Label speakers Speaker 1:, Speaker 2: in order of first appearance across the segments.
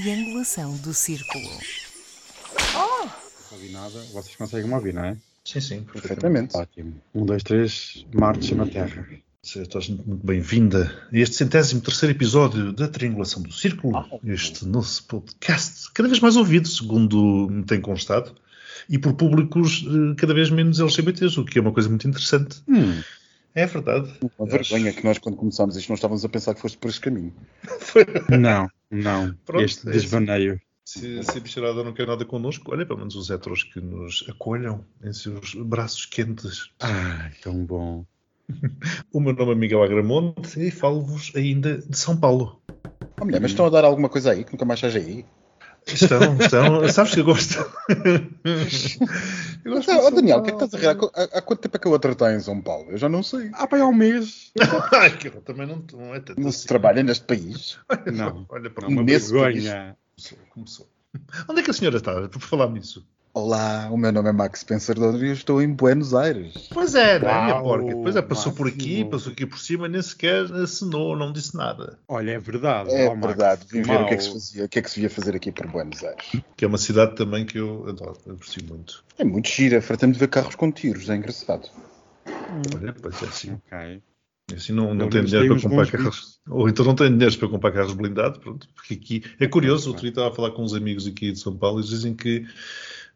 Speaker 1: triangulação do círculo.
Speaker 2: Não ouvi nada. Vocês conseguem me ouvir, não é?
Speaker 3: Sim, sim,
Speaker 4: Perfeitamente.
Speaker 2: Ótimo. Um, dois, três, Marte chama Terra.
Speaker 3: Estás muito bem-vinda a este centésimo terceiro episódio da Triangulação do Círculo, este nosso podcast, cada vez mais ouvido, segundo me tem constado, e por públicos eh, cada vez menos LGBTs, o que é uma coisa muito interessante.
Speaker 2: Hum,
Speaker 3: É verdade.
Speaker 4: Uma vergonha que nós, quando começámos isto, não estávamos a pensar que foste por esse caminho.
Speaker 2: não, não.
Speaker 3: Pronto,
Speaker 2: este
Speaker 3: é
Speaker 2: desvaneio.
Speaker 3: Se, se a bicharada não quer nada connosco, olha, pelo menos os heteros que nos acolham em seus braços quentes.
Speaker 2: Ai, tão bom.
Speaker 3: O meu nome é Miguel Agramonte e falo-vos ainda de São Paulo.
Speaker 4: Oh, mulher, mas estão a dar alguma coisa aí que nunca mais seja aí?
Speaker 3: Estão, estão. Sabes que eu gosto. eu gosto
Speaker 4: oh, Daniel, o que é que estás a rir? Há, há- quanto tempo é que a outra está em São Paulo? Eu já não sei.
Speaker 2: Ah, pai, há um mês.
Speaker 3: Ai, que eu também não, não é tanto
Speaker 4: Não se
Speaker 3: assim.
Speaker 4: trabalha neste país.
Speaker 2: Não.
Speaker 3: Olha para
Speaker 2: uma
Speaker 4: Nesse
Speaker 2: vergonha.
Speaker 3: Começou, começou. Onde é que a senhora está? Por falar nisso.
Speaker 4: Olá, o meu nome é Max Spencer e eu estou em Buenos Aires.
Speaker 3: Pois é, não é, minha porca? Pois é, passou por aqui,
Speaker 2: máximo.
Speaker 3: passou aqui por cima, nem sequer assinou, não disse nada.
Speaker 2: Olha, é verdade.
Speaker 4: É
Speaker 2: Oh,
Speaker 4: verdade, vim ver o que é que se fazia, o que é que se via fazer aqui por Buenos Aires.
Speaker 3: Que é uma cidade também que eu adoro, aprecio muito.
Speaker 4: É muito gira, fartamos de ver carros com tiros, é engraçado.
Speaker 3: Olha, pois é assim.
Speaker 2: Ok.
Speaker 3: Assim não, não tem dinheiro para comprar carros. Ou então não tem dinheiro para comprar carros blindados, pronto. Porque aqui é curioso, outro dia estava a falar com uns amigos aqui de São Paulo e eles dizem que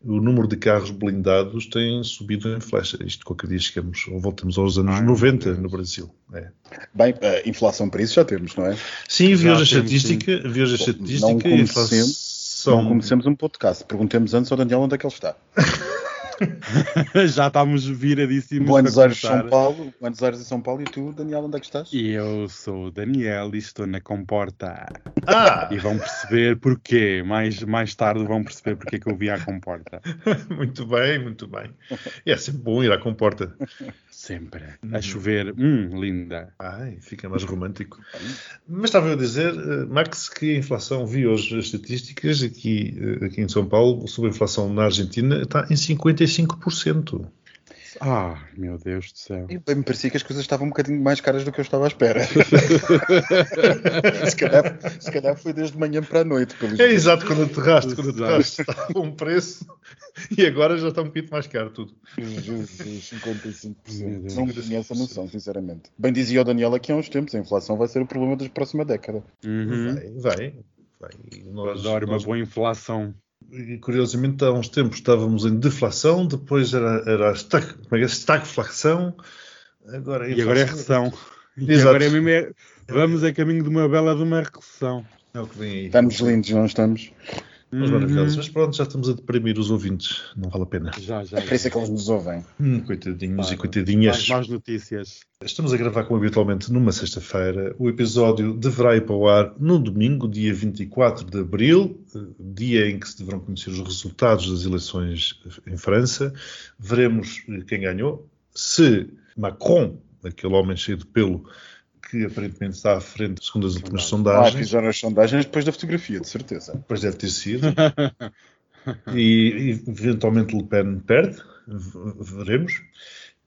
Speaker 3: o número de carros blindados tem subido em flecha. Isto qualquer dia chegamos ou voltamos aos anos
Speaker 2: Ai, meu
Speaker 3: 90
Speaker 2: Deus.
Speaker 3: no Brasil. É.
Speaker 4: Bem, a inflação para isso já temos, não é?
Speaker 3: Sim, vi hoje a estatística, vi hoje a estatística
Speaker 4: não comecemos-
Speaker 3: inflação-
Speaker 4: Não comecemos um podcast. Perguntemos antes ao Daniel onde é que ele está.
Speaker 2: Já estamos viradíssimos.
Speaker 4: Buenos Aires. São Paulo. Buenos Aires e São Paulo. E tu, Daniel, onde é que estás?
Speaker 2: E eu sou o Daniel e estou na comporta.
Speaker 3: Ah,
Speaker 2: E vão perceber porquê. Mais, mais tarde vão perceber porque é que eu vi à comporta.
Speaker 3: muito bem, muito bem. E é sempre bom ir à comporta.
Speaker 2: Sempre.
Speaker 3: Uhum.
Speaker 2: A chover. Hum, linda.
Speaker 3: Ai, fica mais romântico. Mas estava eu a dizer, eh, Max, que a inflação, vi hoje as estatísticas aqui, eh, aqui em São Paulo, sobre a inflação na Argentina, está em 55%.
Speaker 2: Ah, meu Deus do céu.
Speaker 4: E bem, me parecia que as coisas estavam um bocadinho mais caras do que eu estava à espera. se, calhar, se calhar foi desde manhã para a noite.
Speaker 3: É exato, quando aterraste, quando aterraste estava um preço e agora já está um bocadinho mais caro tudo.
Speaker 4: Jesus,
Speaker 2: Meu
Speaker 4: 55%.
Speaker 2: Deus.
Speaker 4: Não tinha essa noção, sinceramente. Bem dizia o Daniel aqui há uns tempos, a inflação vai ser o problema da próxima década.
Speaker 2: Uhum.
Speaker 3: Vai, vai. vai. Nós-
Speaker 2: Adoro uma
Speaker 3: nós-
Speaker 2: boa inflação.
Speaker 3: E, curiosamente, há uns tempos estávamos em deflação, depois era, era a stag, como é que é? stagflação, agora a
Speaker 2: E agora é recessão. E
Speaker 3: Exato.
Speaker 2: agora é mesmo. é- Vamos a caminho de uma bela de uma recessão.
Speaker 3: É o que vem aí.
Speaker 4: Estamos lindos, não estamos?
Speaker 3: Mas
Speaker 2: Uhum.
Speaker 3: maravilhosos. Mas pronto, já estamos a deprimir os ouvintes. Não vale a pena.
Speaker 2: Já, já.
Speaker 4: É por isso é que eles nos ouvem.
Speaker 3: Hum, coitadinhos e
Speaker 2: Claro.
Speaker 3: coitadinhas.
Speaker 2: Mais, mais notícias.
Speaker 3: Estamos a gravar como habitualmente numa sexta-feira. O episódio deverá ir para o ar no domingo, dia 24 de abril, eh, dia em que se deverão conhecer os resultados das eleições em França. Veremos eh, quem ganhou. Se Macron, aquele homem cheio de pelo, que aparentemente está à frente, segundo as últimas
Speaker 4: Ah,
Speaker 3: sondagens,
Speaker 4: fizeram as sondagens depois da fotografia, de certeza.
Speaker 3: Depois deve ter sido. e, e, eventualmente Le Pen perde, veremos.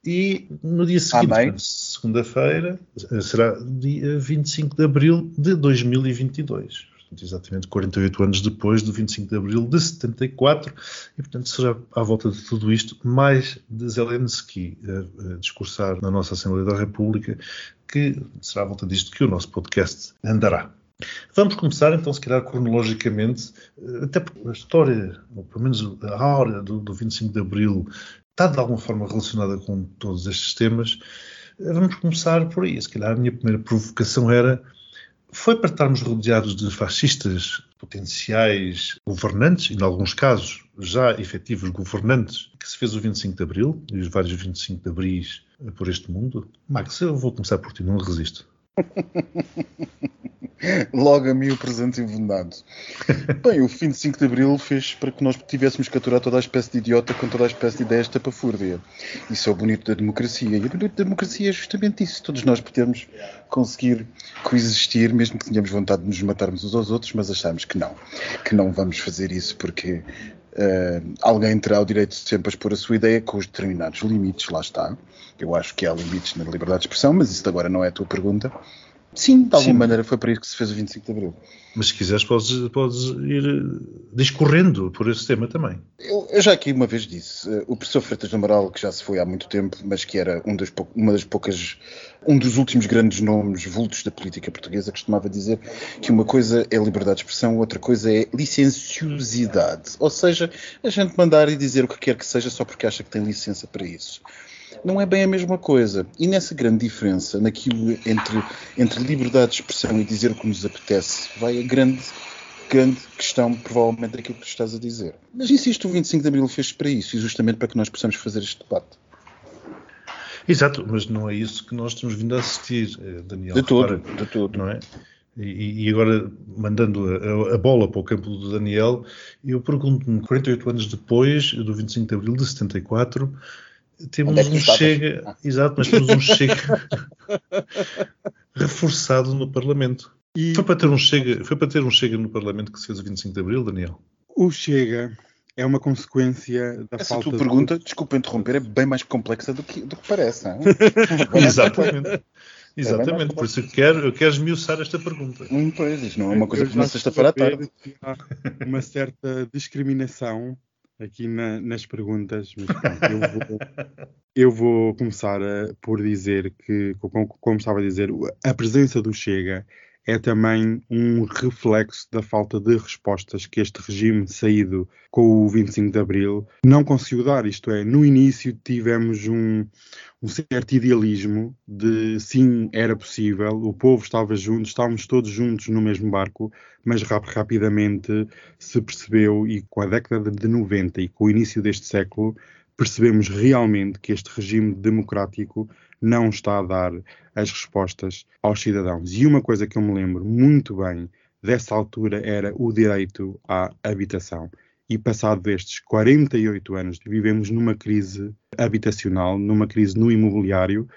Speaker 3: E no dia seguinte, segunda-feira, será dia 25 de abril de 2022. Portanto, exatamente 48 anos depois do 25 de abril de 74. E, portanto, será à volta de tudo isto, mais de Zelensky a, a discursar na nossa Assembleia da República, que será à volta disto que o nosso podcast andará. Vamos começar então, se calhar cronologicamente, até porque a história, ou pelo menos a aura do, do 25 de Abril, está de alguma forma relacionada com todos estes temas. Vamos começar por aí. Se calhar a minha primeira provocação era: foi para estarmos rodeados de fascistas potenciais governantes, e em alguns casos já efetivos governantes, que se fez o 25 de Abril e os vários 25 de Abris por este mundo? Max, eu vou começar por ti, não resisto.
Speaker 4: Logo a mim o presente. Bem, o 25 de Abril fez para que nós tivéssemos aturar toda a espécie de idiota com toda a espécie de ideias tapafúrdia. Isso é o bonito da democracia. E o bonito da democracia é justamente isso. Todos nós podemos conseguir coexistir, mesmo que tenhamos vontade de nos matarmos uns aos outros, mas achamos que não. Que não vamos fazer isso porque eh, alguém terá o direito de sempre a expor a sua ideia com os determinados limites, lá está. Eu acho que há limites na liberdade de expressão, mas isso agora não é a tua pergunta. Sim, de alguma
Speaker 3: Sim.
Speaker 4: maneira foi para isso que se fez o 25 de Abril.
Speaker 3: Mas se quiseres, podes, podes ir eh, discorrendo por esse tema também.
Speaker 4: Eu, eu já aqui uma vez disse, eh, o professor Freitas do Amaral, que já se foi há muito tempo, mas que era um das uma das poucas, um dos últimos grandes nomes vultos da política portuguesa, costumava dizer que uma coisa é liberdade de expressão, outra coisa é licenciosidade. Ou seja, a gente mandar e dizer o que quer que seja só porque acha que tem licença para isso. Não é bem a mesma coisa. E nessa grande diferença, naquilo entre, entre liberdade de expressão e dizer o que nos apetece, vai a grande grande questão, provavelmente, daquilo que tu estás a dizer. Mas insisto, o 25 de Abril fez para isso e justamente para que nós possamos fazer este debate.
Speaker 3: Exato, mas não é isso que nós temos vindo a assistir, eh, Daniel.
Speaker 4: De todo, de todo.
Speaker 3: não é? E, e agora, mandando a, a bola para o campo do Daniel, eu pergunto-me, 48 anos depois do 25 de Abril de 74, temos
Speaker 4: é que
Speaker 3: um? Chega,
Speaker 4: Ah.
Speaker 3: exato, mas temos um Chega reforçado no Parlamento.
Speaker 2: E
Speaker 3: Foi para, ter um chega, foi para ter um Chega no Parlamento que se fez o 25 de Abril, Daniel?
Speaker 2: o Chega é uma consequência da
Speaker 4: Essa
Speaker 2: falta
Speaker 4: tua
Speaker 2: de-
Speaker 4: pergunta, desculpa interromper, é bem mais complexa do que, do que parece.
Speaker 3: Exatamente. Exatamente,
Speaker 4: mais
Speaker 3: por isso eu quero, eu quero esmiuçar esta pergunta.
Speaker 4: Hum, pois, isto não é uma coisa
Speaker 2: Eu
Speaker 4: que na sexta-feira à
Speaker 2: estou a
Speaker 4: tarde.
Speaker 2: que há uma certa discriminação aqui na- nas perguntas, mas pronto, eu vou, eu vou começar a- por dizer que, como, como estava a dizer, a presença do Chega é também um reflexo da falta de respostas que este regime saído com o 25 de Abril não conseguiu dar. Isto é, no início tivemos um, um certo idealismo de sim, era possível, o povo estava junto, estávamos todos juntos no mesmo barco, mas rap- rapidamente se percebeu, e com a década de 90 e com o início deste século, percebemos realmente que este regime democrático não está a dar as respostas aos cidadãos. E uma coisa que eu me lembro muito bem dessa altura era o direito à habitação. E passado estes 48 anos, vivemos numa crise habitacional, numa crise no imobiliário.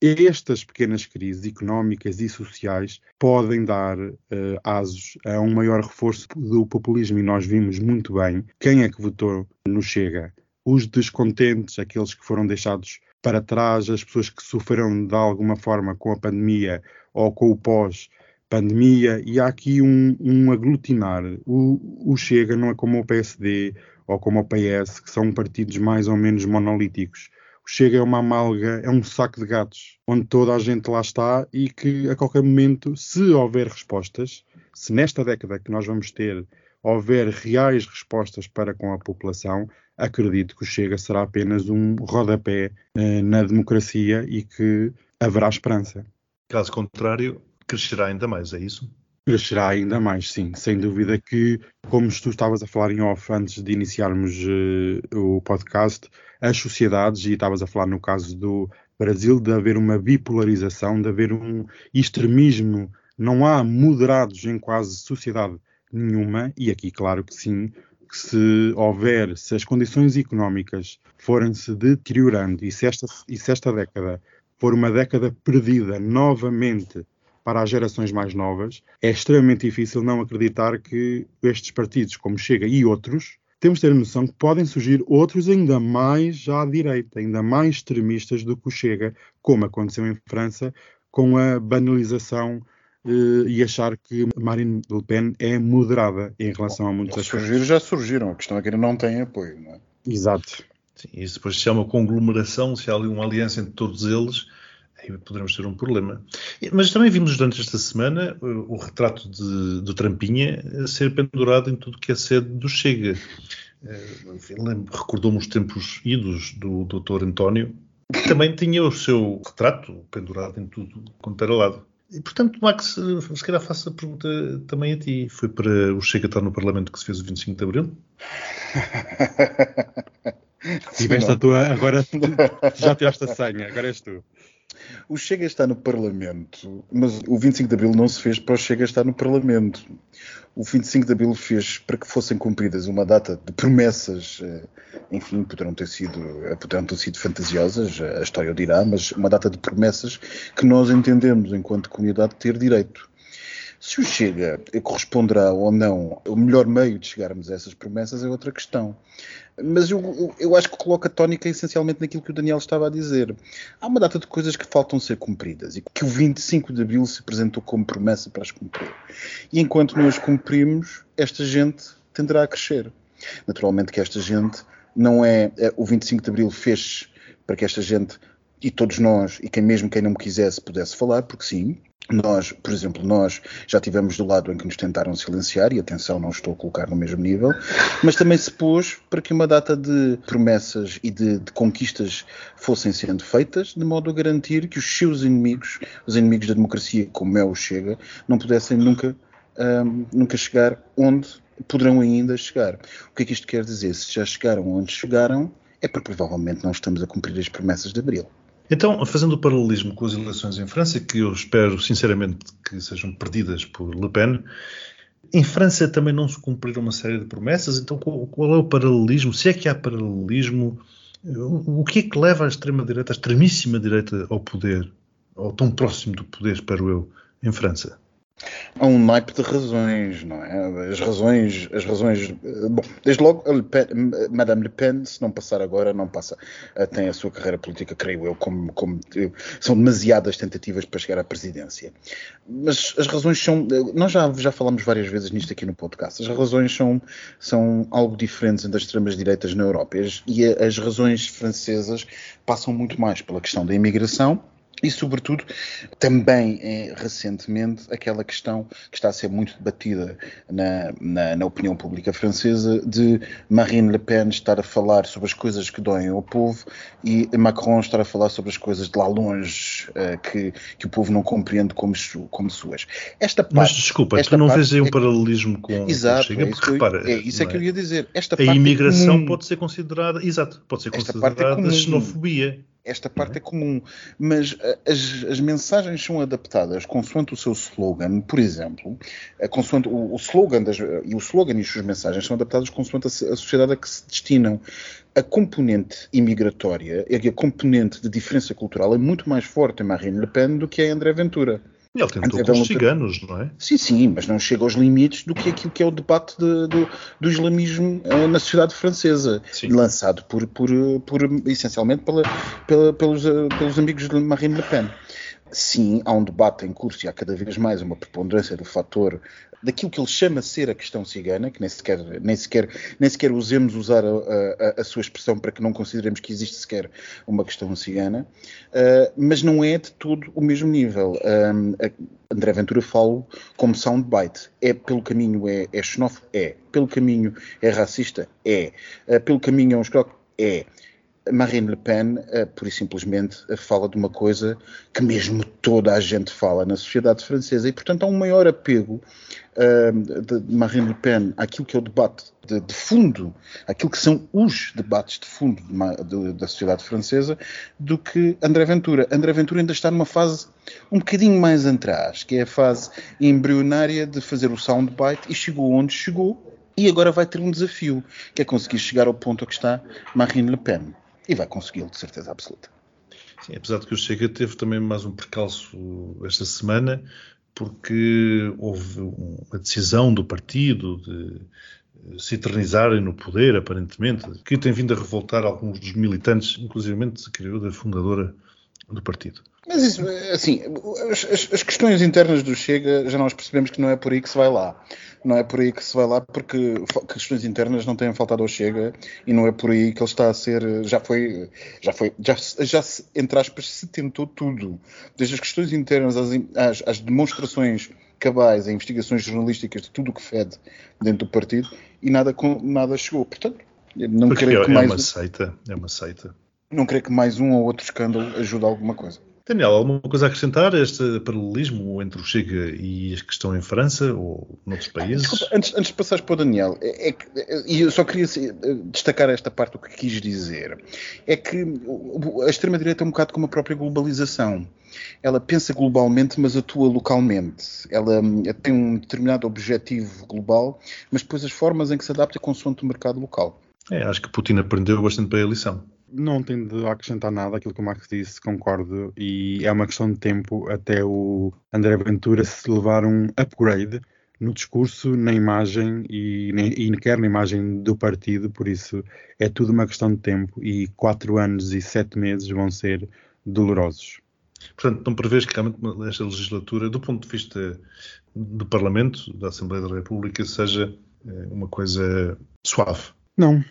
Speaker 2: Estas pequenas crises económicas e sociais podem dar eh, asos a um maior reforço do populismo e nós vimos muito bem quem é que votou no Chega. Os descontentes, aqueles que foram deixados para trás, as pessoas que sofreram de alguma forma com a pandemia ou com o pós-pandemia, e há aqui um, um aglutinar. O, o Chega não é como o PSD ou como o PS, que são partidos mais ou menos monolíticos. O Chega é uma amalga, é um saco de gatos, onde toda a gente lá está e que a qualquer momento, se houver respostas, se nesta década que nós vamos ter houver reais respostas para com a população, acredito que o Chega será apenas um rodapé eh, na democracia e que haverá esperança.
Speaker 3: Caso contrário, crescerá ainda mais, é isso?
Speaker 2: Crescerá ainda mais, sim. Sem dúvida que, como tu estavas a falar em off antes de iniciarmos eh, o podcast, as sociedades, e estavas a falar no caso do Brasil, de haver uma bipolarização, de haver um extremismo, não há moderados em quase sociedade nenhuma, e aqui, claro que sim, se houver, se as condições económicas forem-se deteriorando e se, esta, e se esta década for uma década perdida novamente para as gerações mais novas, é extremamente difícil não acreditar que estes partidos, como Chega e outros, temos de ter noção que podem surgir outros ainda mais à direita, ainda mais extremistas do que o Chega, como aconteceu em França, com a banalização e achar que Marine Le Pen é moderada em relação a muitos aspectos.
Speaker 4: Surgir já surgiram, a questão é que ainda não tem apoio. Não é?
Speaker 2: Exato.
Speaker 3: Sim, isso depois se há uma conglomeração, se há ali uma aliança entre todos eles, aí poderemos ter um problema. E- Mas também vimos durante esta semana uh, o retrato de, do Trampinha a ser pendurado em tudo que é sede do Chega. Uh, lembro- Recordou-me os tempos idos do Dr. António, que também tinha o seu retrato pendurado em tudo quanto era lado. E, portanto, Max, se calhar faço a pergunta também a ti. Foi para o Chega estar no Parlamento que se fez o 25 de Abril?
Speaker 2: Tiveste a tua. Agora já tiraste a senha, agora és tu.
Speaker 4: O Chega está no Parlamento, mas o 25 de Abril não se fez para o Chega estar no Parlamento. O 25 de Abril fez para que fossem cumpridas uma data de promessas, eh, enfim, poderão ter sido, eh, poderão ter sido fantasiosas, eh, a história o dirá, mas uma data de promessas que nós entendemos, enquanto comunidade, ter direito. Se o Chega corresponderá ou não, o melhor meio de chegarmos a essas promessas é outra questão. Mas eu, eu, acho que coloca tónica essencialmente naquilo que o Daniel estava a dizer. Há uma data de coisas que faltam ser cumpridas e que o 25 de Abril se apresentou como promessa para as cumprir. E enquanto nós cumprimos, esta gente tenderá a crescer. Naturalmente que esta gente não é. é o 25 de Abril fez para que esta gente e todos nós, e quem mesmo quem não me quisesse, pudesse falar, porque sim, nós, por exemplo, nós já tivemos do lado em que nos tentaram silenciar, e atenção, não estou a colocar no mesmo nível, mas também se pôs para que uma data de promessas e de, de conquistas fossem sendo feitas, de modo a garantir que os seus inimigos, os inimigos da democracia, como é o Chega, não pudessem nunca, um, nunca chegar onde poderão ainda chegar. O que é que isto quer dizer? Se já chegaram onde chegaram, é porque provavelmente não estamos a cumprir as promessas de Abril.
Speaker 3: Então, fazendo o paralelismo com as eleições em França, que eu espero sinceramente que sejam perdidas por Le Pen, em França também não se cumpriram uma série de promessas, então qual é o paralelismo? Se é que há paralelismo, o que é que leva a extrema-direita, a extremíssima direita ao poder, ou tão próximo do poder, espero eu, em França?
Speaker 4: Há um naipe de razões, não é? As razões, as razões. Bom, desde logo, Le Pen, Madame Le Pen, se não passar agora, não passa. Eh, tem a sua carreira política, creio eu, como, como são demasiadas tentativas para chegar à presidência. Mas as razões são. Nós já, já falamos várias vezes nisto aqui no podcast. As razões são, são algo diferentes entre as extremas-direitas na Europa. E as, as razões francesas passam muito mais pela questão da imigração e, sobretudo, também é, recentemente aquela questão que está a ser muito debatida na, na, na, opinião pública francesa de Marine Le Pen estar a falar sobre as coisas que doem ao povo e Macron estar a falar sobre as coisas de lá longe uh, que, que o povo não compreende como, como suas.
Speaker 3: Esta parte, Mas desculpa, tu não vês aí um é, paralelismo com,
Speaker 4: exato,
Speaker 3: Chega?
Speaker 4: É porque eu, repara, é isso é que eu ia dizer. Esta
Speaker 3: a é imigração é pode ser considerada, exato, pode ser considerada é xenofobia
Speaker 4: esta parte é comum, mas eh, as, as, mensagens são adaptadas consoante o seu slogan, por exemplo, eh, consoante o, o slogan das, eh, e o slogan e as suas mensagens são adaptadas consoante a, a sociedade a que se destinam. A componente imigratória e a componente de diferença cultural é muito mais forte em Marine Le Pen do que em André Ventura.
Speaker 3: Ele tentou com os ciganos, não é?
Speaker 4: Sim, sim, mas não chega aos limites do que aquilo que é o debate de, do, do, islamismo uh, na sociedade francesa, sim. lançado por, por, por, essencialmente pela, pela, pelos, uh, pelos amigos de Marine Le Pen sim, há um debate em curso e há cada vez mais uma preponderância do fator daquilo que ele chama ser a questão cigana, que nem sequer, nem sequer, nem sequer usemos usar a, a, a sua expressão para que não consideremos que existe sequer uma questão cigana, uh, mas não é de todo o mesmo nível. André Ventura fala como soundbite. É pelo caminho é, é xenófobo? É. Pelo caminho é racista? É. Uh, pelo caminho é um escroto? É. Marine Le Pen, uh, por e simplesmente, uh, fala de uma coisa que mesmo toda a gente fala na sociedade francesa e, portanto, há um maior apego uh, de Marine Le Pen àquilo que é o debate de, de fundo, aquilo que são os debates de fundo de, de, da sociedade francesa, do que André Ventura. André Ventura ainda está numa fase um bocadinho mais atrás, que é a fase embrionária de fazer o soundbite e chegou onde chegou. E agora vai ter um desafio, que é conseguir chegar ao ponto a que está Marine Le Pen. E vai consegui-lo, de certeza absoluta.
Speaker 3: Sim, apesar de que o Chega teve também mais um percalço esta semana, porque houve uma decisão do partido de se eternizarem no poder, aparentemente, que tem vindo a revoltar alguns dos militantes, inclusive, se criou, da fundadora do partido.
Speaker 4: Mas isso, assim, as, as, questões internas do Chega, já nós percebemos que não é por aí que se vai lá não é por aí que se vai lá porque questões internas não têm faltado ao Chega e não é por aí que ele está a ser, já foi, já foi, já, já se, entre aspas, se tentou tudo. Desde as questões internas às, às, às demonstrações cabais, a investigações jornalísticas de tudo o que fede dentro do partido e nada, nada chegou. Portanto, não
Speaker 3: porque
Speaker 4: creio
Speaker 3: é,
Speaker 4: que mais...
Speaker 3: É uma seita, é uma seita.
Speaker 4: Não creio que mais um ou outro escândalo ajude a alguma coisa.
Speaker 3: Daniel, alguma coisa a acrescentar a este paralelismo entre o Chega e as que estão em França ou noutros países?
Speaker 4: Desculpa, antes, antes de passares para o Daniel, é, é, e eu só queria destacar esta parte do que quis dizer, é que a extrema-direita é um bocado como a própria globalização. Ela pensa globalmente, mas atua localmente. Ela hum, tem um determinado objetivo global, mas depois as formas em que se adapta consoante o mercado local.
Speaker 3: É, acho que Putin aprendeu bastante bem a lição.
Speaker 2: Não tenho de acrescentar nada àquilo que o Max disse, concordo, e é uma questão de tempo até o André Ventura se levar um upgrade no discurso, na imagem e, e quer na imagem do partido, por isso é tudo uma questão de tempo e quatro anos e sete meses vão ser dolorosos.
Speaker 3: Portanto, não prevês que realmente esta legislatura, do ponto de vista do Parlamento, da Assembleia da República, seja eh, uma coisa suave?
Speaker 2: Não,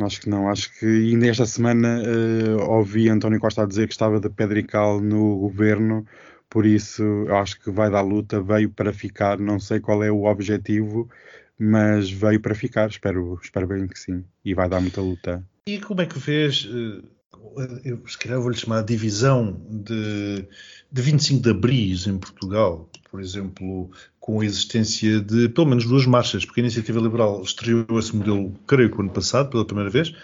Speaker 2: acho que não. Acho que ainda esta semana uh, ouvi António Costa a dizer que estava de pedrical no governo, por isso acho que vai dar luta, veio para ficar. Não sei qual é o objetivo, mas veio para ficar. Espero, espero bem que sim. E vai dar muita luta.
Speaker 3: E como é que vês uh, eu se calhar vou-lhe chamar a divisão de, de 25 de abril em Portugal, por exemplo, com a existência de pelo menos duas marchas, porque a Iniciativa Liberal estreou esse modelo, creio que o ano passado, pela primeira vez,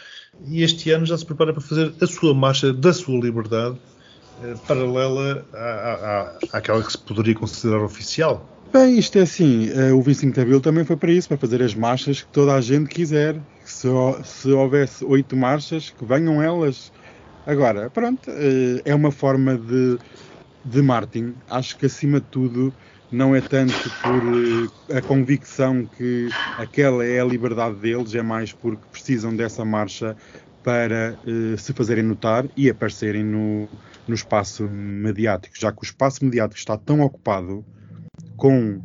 Speaker 3: e este ano já se prepara para fazer a sua marcha da sua liberdade, eh, paralela à, à, àquela que se poderia considerar oficial.
Speaker 2: Bem, isto é assim, eh, o 25 de Abril também foi para isso, para fazer as marchas que toda a gente quiser. Se, se houvesse oito marchas, que venham elas Agora, pronto, eh, é uma forma de, de marketing. Acho que acima de tudo não é tanto por eh, a convicção que aquela é a liberdade deles, é mais porque precisam dessa marcha para uh, se fazerem notar e aparecerem no, no espaço mediático, já que o espaço mediático está tão ocupado com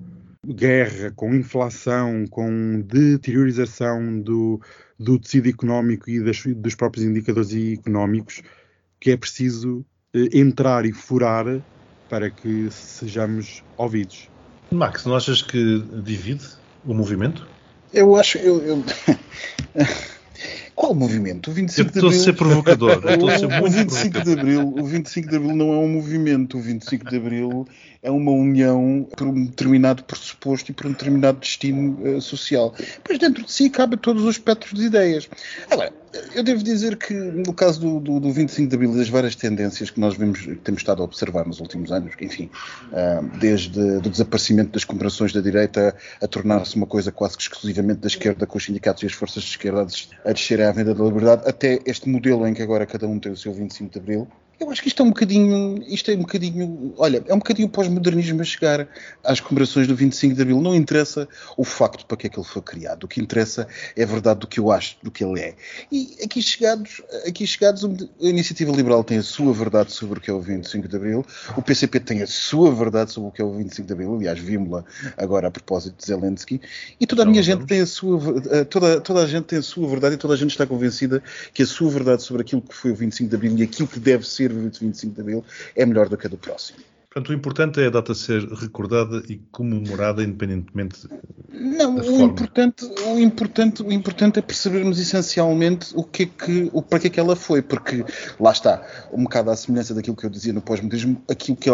Speaker 2: guerra, com inflação, com deteriorização do, do tecido económico e das, dos próprios indicadores económicos, que é preciso eh, entrar e furar para que sejamos ouvidos.
Speaker 3: Max, não achas que divide o movimento?
Speaker 4: Eu acho. Eu, eu... Qual movimento? O 25 de Abril.
Speaker 3: Estou a ser provocador. Estou a ser
Speaker 4: muito o 25 de Abril, o 25 de Abril não é um movimento. O 25 de Abril é uma união por um determinado pressuposto e por um determinado destino uh, social. Mas dentro de si cabe todos os espectros de ideias. Agora, eu devo dizer que no caso do, do, do 25 de Abril, das várias tendências que nós vemos, temos estado a observar nos últimos anos, enfim, uh, desde o desaparecimento das comemorações da direita a tornar-se uma coisa quase que exclusivamente da esquerda, com os sindicatos e as forças de esquerda a descerem à venda da liberdade, até este modelo em que agora cada um tem o seu 25 de Abril, eu acho que isto é um bocadinho, isto é um bocadinho, olha, é um bocadinho pós-modernismo a chegar às comemorações do 25 de Abril. Não interessa o facto para que é que ele foi criado. O que interessa é a verdade do que eu acho, do que ele é. E aqui chegados, aqui chegados, a Iniciativa Liberal tem a sua verdade sobre o que é o 25 de Abril. O PCP tem a sua verdade sobre o que é o 25 de Abril. Aliás, vimos-la agora a propósito de Zelensky. E toda a minha gente tem a sua, toda, toda a gente tem a sua verdade e toda a gente está convencida que a sua verdade sobre aquilo que foi o 25 de Abril e aquilo que deve ser o 25 de Abril é melhor do que a do próximo.
Speaker 3: Portanto, o importante é a data ser recordada e comemorada independentemente
Speaker 4: Não, o importante, o importante, o importante é percebermos essencialmente o que é que, o, para que é que ela foi, porque lá está, um bocado à semelhança daquilo que eu dizia no pós-modernismo, aquilo que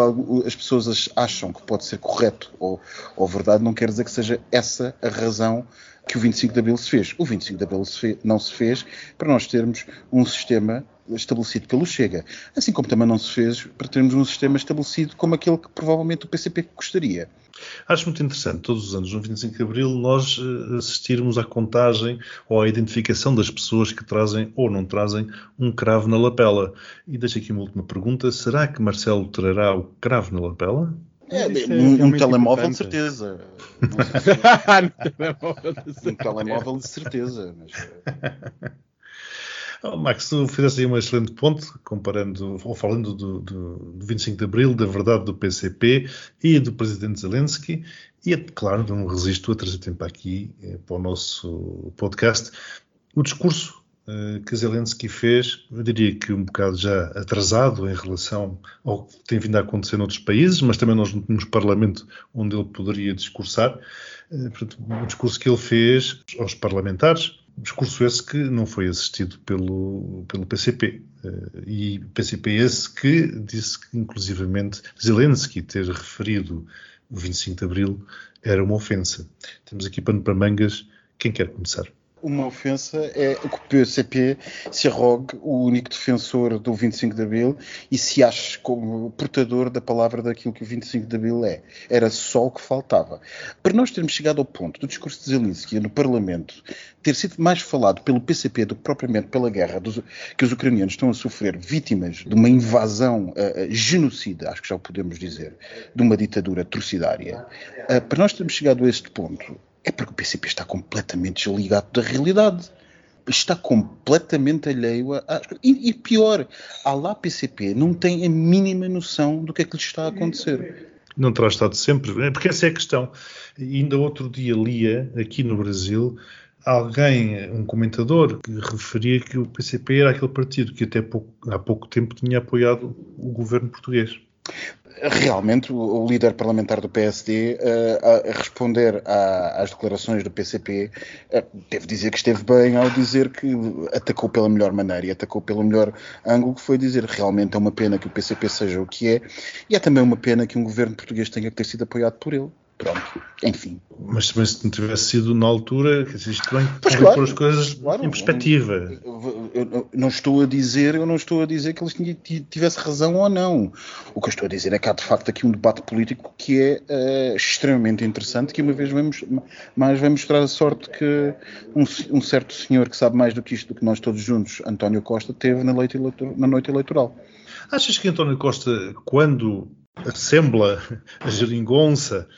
Speaker 4: as pessoas acham que pode ser correto ou, ou verdade não quer dizer que seja essa a razão que o 25 de Abril se fez. O 25 de Abril se fez, não se fez para nós termos um sistema estabelecido pelo Chega, assim como também não se fez para termos um sistema estabelecido como aquele que provavelmente o PCP gostaria.
Speaker 3: Acho muito interessante, todos os anos, no 25 de Abril, nós eh, assistirmos à contagem ou à identificação das pessoas que trazem ou não trazem um cravo na lapela. E deixo aqui uma última pergunta: será que Marcelo trará o cravo na lapela?
Speaker 4: É, um, um telemóvel de certeza. um telemóvel de certeza. Mas...
Speaker 3: Max, tu fizeste aí um excelente ponto, comparando, ou falando do, do, do 25 de Abril, da verdade do PCP e do presidente Zelensky. E, é claro, não resisto a trazer tempo aqui eh, para o nosso podcast. O discurso eh, que Zelensky fez, eu diria que um bocado já atrasado em relação ao que tem vindo a acontecer noutros países, mas também nós não temos parlamento onde ele poderia discursar. Eh, portanto, o discurso que ele fez aos parlamentares, discurso esse que não foi assistido pelo, pelo PCP. Eh, e PCP esse que disse que, inclusivamente, Zelensky ter referido o 25 de Abril era uma ofensa. Temos aqui pano para mangas. Quem quer começar?
Speaker 4: Uma ofensa é que o PCP se arrogue o único defensor do 25 de Abril e se ache como portador da palavra daquilo que o 25 de Abril é. Era só o que faltava. Para nós termos chegado ao ponto do discurso de Zelensky no Parlamento ter sido mais falado pelo PCP do que propriamente pela guerra dos, que os ucranianos estão a sofrer, vítimas de uma invasão uh, genocida, acho que já o podemos dizer, de uma ditadura atrocidária, uh, para nós termos chegado a este ponto, é porque o PCP está completamente desligado da realidade. Está completamente alheio a. E, e, pior, a lá PCP não tem a mínima noção do que é que lhe está a acontecer.
Speaker 3: Não terá estado sempre, é porque essa é a questão. Ainda outro dia lia, aqui no Brasil, alguém, um comentador, que referia que o PCP era aquele partido que até pouco, há pouco tempo tinha apoiado o governo português
Speaker 4: realmente o, líder parlamentar do PSD uh, a responder à, às declarações do PCP uh, eh, deve dizer que esteve bem ao dizer que atacou pela melhor maneira e atacou pelo melhor ângulo que foi dizer realmente é uma pena que o PCP seja o que é e é também uma pena que um governo português tenha que ter sido apoiado por ele pronto, enfim.
Speaker 3: Mas também se não tivesse sido na altura, isto bem pois claro, pôr as coisas claro, em perspectiva.
Speaker 4: Eu, eu, não estou a dizer, eu não estou a dizer que eles tivessem razão ou não. O que eu estou a dizer é que há de facto aqui um debate político que é uh, extremamente interessante, que uma vez vamos, mais vai mostrar a sorte que um, um, certo senhor que sabe mais do que isto do que nós todos juntos, António Costa, teve na, na noite eleitoral.
Speaker 3: Achas que António Costa, quando assembla a geringonça,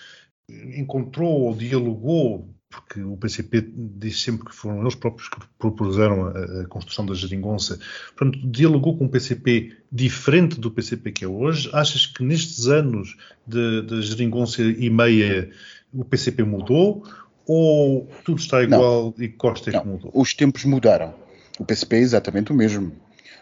Speaker 3: encontrou ou dialogou, porque o PCP diz sempre que foram eles próprios que propuseram a, a, construção da geringonça, portanto, dialogou com um PCP diferente do PCP que é hoje? Achas que nestes anos de geringonça e meia o PCP mudou? Ou tudo está igual
Speaker 4: não,
Speaker 3: e Costa
Speaker 4: é
Speaker 3: que mudou?
Speaker 4: Os tempos mudaram. O PCP é exatamente o mesmo.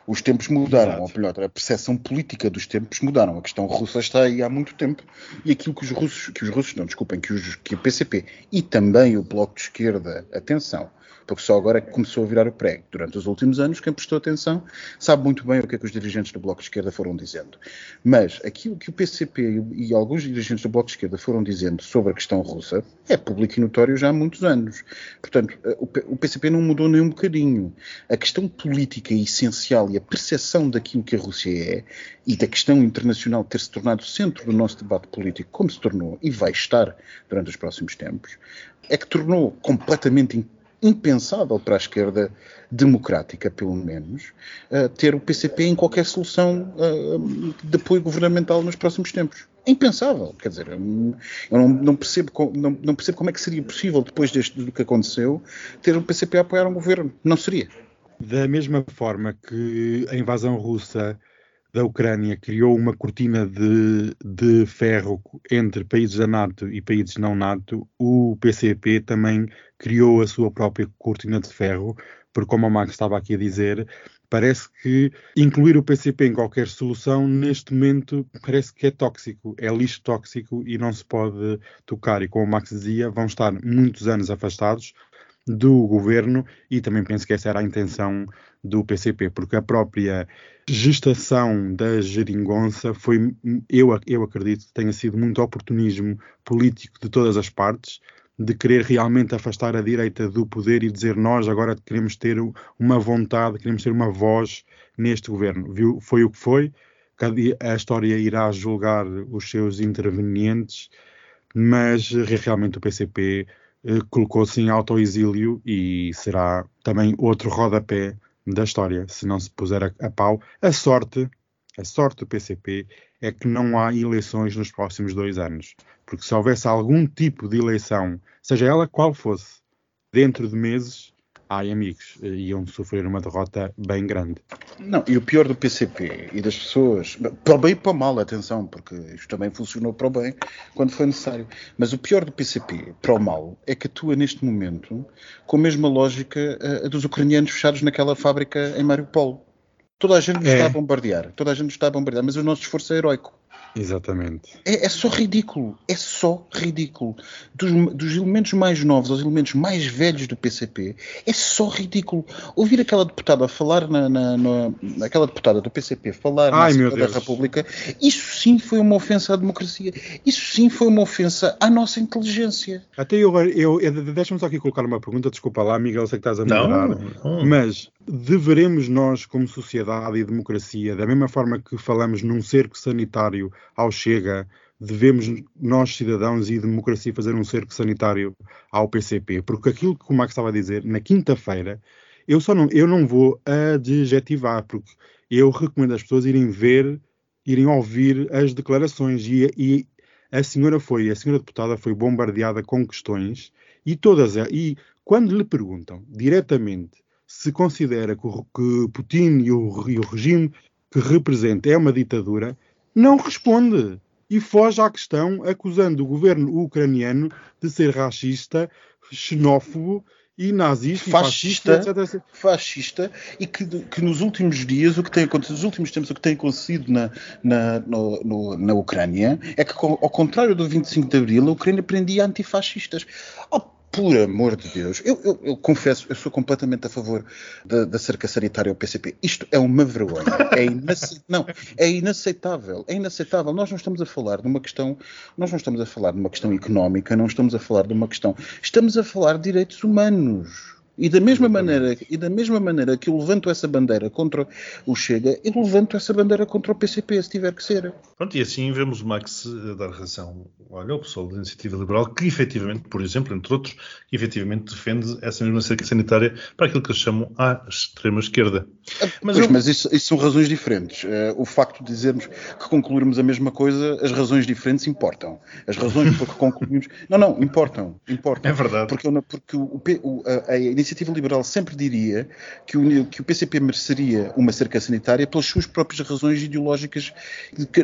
Speaker 4: Os tempos mudaram, ou melhor, a percepção política dos tempos mudaram. A questão russa está aí há muito tempo e aquilo que os russos, que os russos não, desculpem, que, os, que o PCP e também o Bloco de Esquerda, atenção, porque só agora é que começou a virar o prego. Durante os últimos anos, quem prestou atenção sabe muito bem o que é que os dirigentes do Bloco de Esquerda foram dizendo. Mas aquilo que o PCP e alguns dirigentes do Bloco de Esquerda foram dizendo sobre a questão russa é público e notório já há muitos anos. Portanto, eh, o PCP não mudou nem um bocadinho. A questão política essencial e a percepção daquilo que a Rússia é e da questão internacional ter se tornado centro do nosso debate político, como se tornou e vai estar durante os próximos tempos, é que tornou completamente impensável para a esquerda democrática, pelo menos, uh, ter o PCP em qualquer solução uh, de apoio governamental nos próximos tempos. Impensável, quer dizer, eu não, não, percebo, não, não, percebo como é que seria possível, depois deste, do que aconteceu, ter o PCP a apoiar um governo. Não seria.
Speaker 2: Da mesma forma que a invasão russa da Ucrânia criou uma cortina de, de ferro entre países da NATO e países não NATO, o PCP também criou a sua própria cortina de ferro, porque como a Max estava aqui a dizer, parece que incluir o PCP em qualquer solução, neste momento, parece que é tóxico, é lixo tóxico e não se pode tocar. E como o Max dizia, vão estar muitos anos afastados do governo e também penso que essa era a intenção do PCP, porque a própria gestação da geringonça foi, eu, eu acredito, tenha sido muito oportunismo político de todas as partes, de querer realmente afastar a direita do poder e dizer nós agora queremos ter uma vontade, queremos ter uma voz neste governo. Viu? Foi o que foi, a história irá julgar os seus intervenientes, mas realmente o PCP eh, colocou-se em autoexílio e será também outro rodapé da história, se não se puser a, a pau. A sorte, a sorte do PCP é que não há eleições nos próximos dois anos. Porque se houvesse algum tipo de eleição, seja ela qual fosse, dentro de meses, ai amigos, iam sofrer uma derrota bem grande.
Speaker 4: Não, e o pior do PCP e das pessoas, para o bem e para o mal, atenção, porque isto também funcionou para o bem quando foi necessário. Mas o pior do PCP para o mal é que atua neste momento com a mesma lógica a, a dos ucranianos fechados naquela fábrica em Mariupol. Toda a gente nos é. está a bombardear, toda a gente nos está a bombardear, mas o nosso esforço é heroico.
Speaker 2: Exatamente.
Speaker 4: É, é só ridículo. É só ridículo. Dos, dos, elementos mais novos aos elementos mais velhos do PCP, é só ridículo. Ouvir aquela deputada falar na, na, na aquela deputada do PCP falar
Speaker 2: Ai,
Speaker 4: na da República, isso sim foi uma ofensa à democracia. Isso sim foi uma ofensa à nossa inteligência.
Speaker 2: Até eu, eu, eu deixa-me só aqui colocar uma pergunta, desculpa lá, Miguel, sei que estás a melhorar, mas deveremos nós, como sociedade e democracia, da mesma forma que falamos num cerco sanitário ao Chega, devemos nós, cidadãos e democracia, fazer um cerco sanitário ao PCP. Porque aquilo que o Max estava a dizer, na quinta-feira, eu só não, eu não vou adjetivar, porque eu recomendo às pessoas irem ver, irem ouvir as declarações. E, e a senhora foi, a senhora deputada foi bombardeada com questões e todas, e quando lhe perguntam diretamente se considera que, que Putin e o, e o regime que representa é uma ditadura, não responde e foge à questão, acusando o governo ucraniano de ser racista, xenófobo e nazista,
Speaker 4: fascista, e fascista, etc, fascista. E que, que, nos últimos dias, o que tem acontecido, nos últimos tempos, o que tem acontecido na, na, no, no, na Ucrânia é que, ao contrário do 25 de Abril, a Ucrânia prendia antifascistas. Oh, por amor de Deus, eu, eu, eu, confesso, eu sou completamente a favor da, cerca sanitária ao PCP. Isto é uma vergonha. É não, é inaceitável. É inaceitável. Nós não estamos a falar de uma questão, nós não estamos a falar de uma questão económica, não estamos a falar de uma questão. Estamos a falar de direitos humanos. E da mesma maneira, e da mesma maneira que eu levanto essa bandeira contra o Chega, eu levanto essa bandeira contra o PCP, se tiver que ser.
Speaker 3: Pronto, e assim vemos o Max dar razão olha, ao pessoal da Iniciativa Liberal, que efetivamente, por exemplo, entre outros, efetivamente defende essa mesma cerca sanitária para aquilo que eles chamam a extrema-esquerda.
Speaker 4: Mas, pois, eu... mas isso, isso, são razões diferentes. Uh, o facto de dizermos que concluirmos a mesma coisa, as razões diferentes importam. As razões por que concluímos. Não, não, importam. importam.
Speaker 3: É verdade.
Speaker 4: Porque, porque o, o, a, a Iniciativa Liberal sempre diria que o, que o PCP mereceria uma cerca sanitária pelas suas próprias razões ideológicas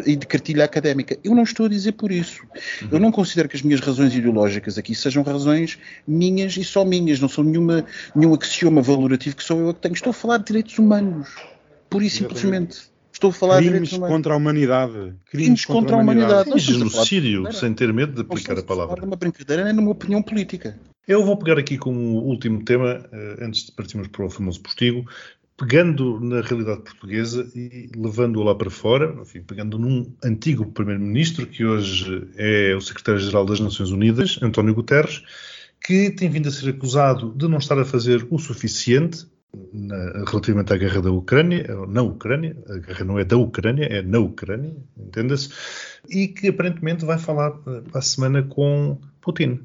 Speaker 4: e de cartilha académica. Eu não estou a dizer por isso. Uhum. Eu não considero que as minhas razões ideológicas aqui sejam razões minhas e só minhas. Não são nenhuma, nenhum axioma valorativo que sou eu a que tenho. Estou a falar de direitos humanos. Pura e simplesmente. Estou a falar
Speaker 2: crimes
Speaker 4: de
Speaker 2: contra a humanidade.
Speaker 4: Crimes, crimes contra, contra, a humanidade. humanidade.
Speaker 3: genocídio, sem ter medo de aplicar a palavra.
Speaker 4: Não uma brincadeira nem numa opinião política.
Speaker 3: Eu vou pegar aqui como último tema, eh, antes de partirmos para o famoso postigo, pegando na realidade portuguesa e levando-a lá para fora, enfim, pegando num antigo primeiro-ministro, que hoje é o secretário-geral das Nações Unidas, António Guterres, que tem vindo a ser acusado de não estar a fazer o suficiente na, relativamente à guerra da Ucrânia, na Ucrânia, a guerra não é da Ucrânia, é na Ucrânia, entenda-se, e que aparentemente vai falar para a semana com Putin.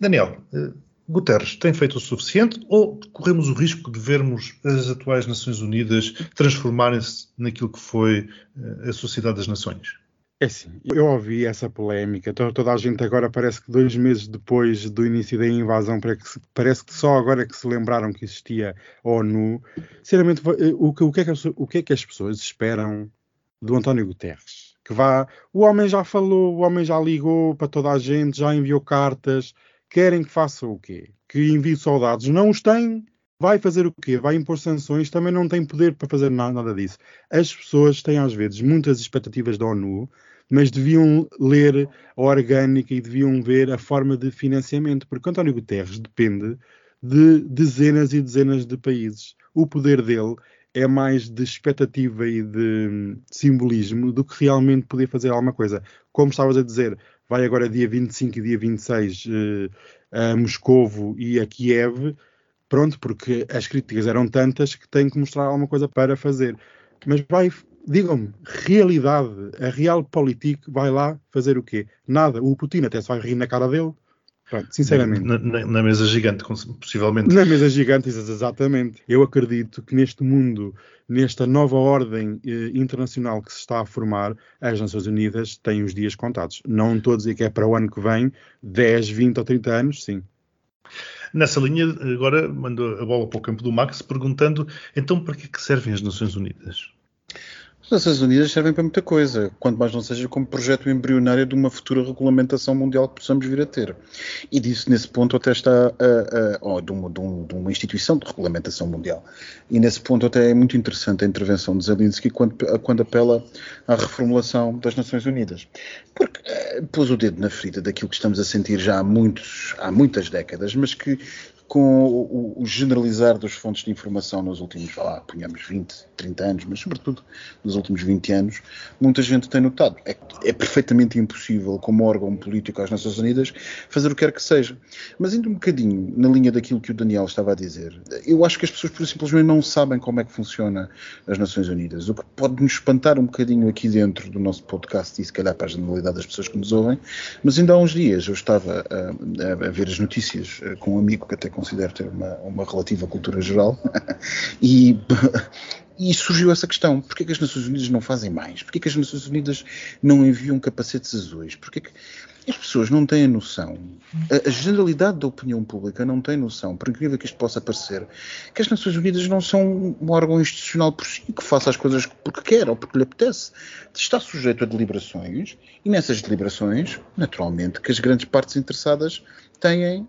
Speaker 3: Daniel, eh, Guterres tem feito o suficiente ou corremos o risco de vermos as atuais Nações Unidas transformarem-se naquilo que foi eh, a Sociedade das Nações?
Speaker 2: É sim, eu ouvi essa polémica. Toda a gente agora parece que dois meses depois do início da invasão, parece que só agora é que se lembraram que existia a ONU. Sinceramente, eh, o que, é, que, o que é que as pessoas esperam do António Guterres? Que vá, o homem já falou, o homem já ligou para toda a gente, já enviou cartas. Querem que faça o quê? Que envie soldados? Não os tem. Vai fazer o quê? Vai impor sanções? Também não tem poder para fazer nada, disso. As pessoas têm, às vezes, muitas expectativas da ONU, mas deviam ler a orgânica e deviam ver a forma de financiamento, porque António Guterres depende de dezenas e dezenas de países. O poder dele é mais de expectativa e de simbolismo do que realmente poder fazer alguma coisa. Como estavas a dizer, vai agora dia 25 e dia 26 uh, eh, a Moscovo e a Kiev, pronto, porque as críticas eram tantas que tem que mostrar alguma coisa para fazer. Mas vai digam-me, realidade, a Realpolitik vai lá fazer o quê? Nada. O Putin até se vai rir na cara dele. Pronto, sinceramente.
Speaker 3: Na, na, na, mesa gigante, possivelmente.
Speaker 2: Na mesa gigante, exatamente. Eu acredito que neste mundo, nesta nova ordem eh, internacional que se está a formar, as Nações Unidas têm os dias contados. Não estou a dizer que é para o ano que vem, 10, 20 ou 30 anos, sim.
Speaker 3: Nessa linha, agora mando a bola para o campo do Max perguntando então para que, é que servem as Nações Unidas?
Speaker 4: As Nações Unidas servem para muita coisa, quanto mais não seja como projeto embrionário de uma futura regulamentação mundial que possamos vir a ter. E disso, nesse ponto, até está, de, uma, de, um, de, uma, instituição de regulamentação mundial. E nesse ponto, até é muito interessante a intervenção de Zelensky quando, quando apela à reformulação das Nações Unidas. Porque uh, pôs o dedo na ferida daquilo que estamos a sentir já há, muitos, há muitas décadas, mas que com o, o, generalizar das fontes de informação nos últimos, lá, punhamos 20, 30 anos, mas sobretudo nos últimos 20 anos, muita gente tem notado. É, é perfeitamente impossível, como órgão político às Nações Unidas, fazer o que quer que seja. Mas indo um bocadinho na linha daquilo que o Daniel estava a dizer, eu acho que as pessoas, por simplesmente, não sabem como é que funciona as Nações Unidas. O que pode nos espantar um bocadinho aqui dentro do nosso podcast e se calhar para a generalidade das pessoas que nos ouvem, mas ainda há uns dias eu estava a, a, a ver as notícias eh, com um amigo que até considero ter uma, uma relativa cultura geral, e, e surgiu essa questão: porquê que as Nações Unidas não fazem mais? Porquê que as Nações Unidas não enviam capacetes azuis? Porquê que as pessoas não têm a noção, a, a, generalidade da opinião pública não tem noção, por incrível que isto possa parecer, que as Nações Unidas não são um órgão institucional por si, que faça as coisas porque quer ou porque lhe apetece. Está sujeito a deliberações e nessas deliberações, naturalmente, que as grandes partes interessadas têm uh, uh,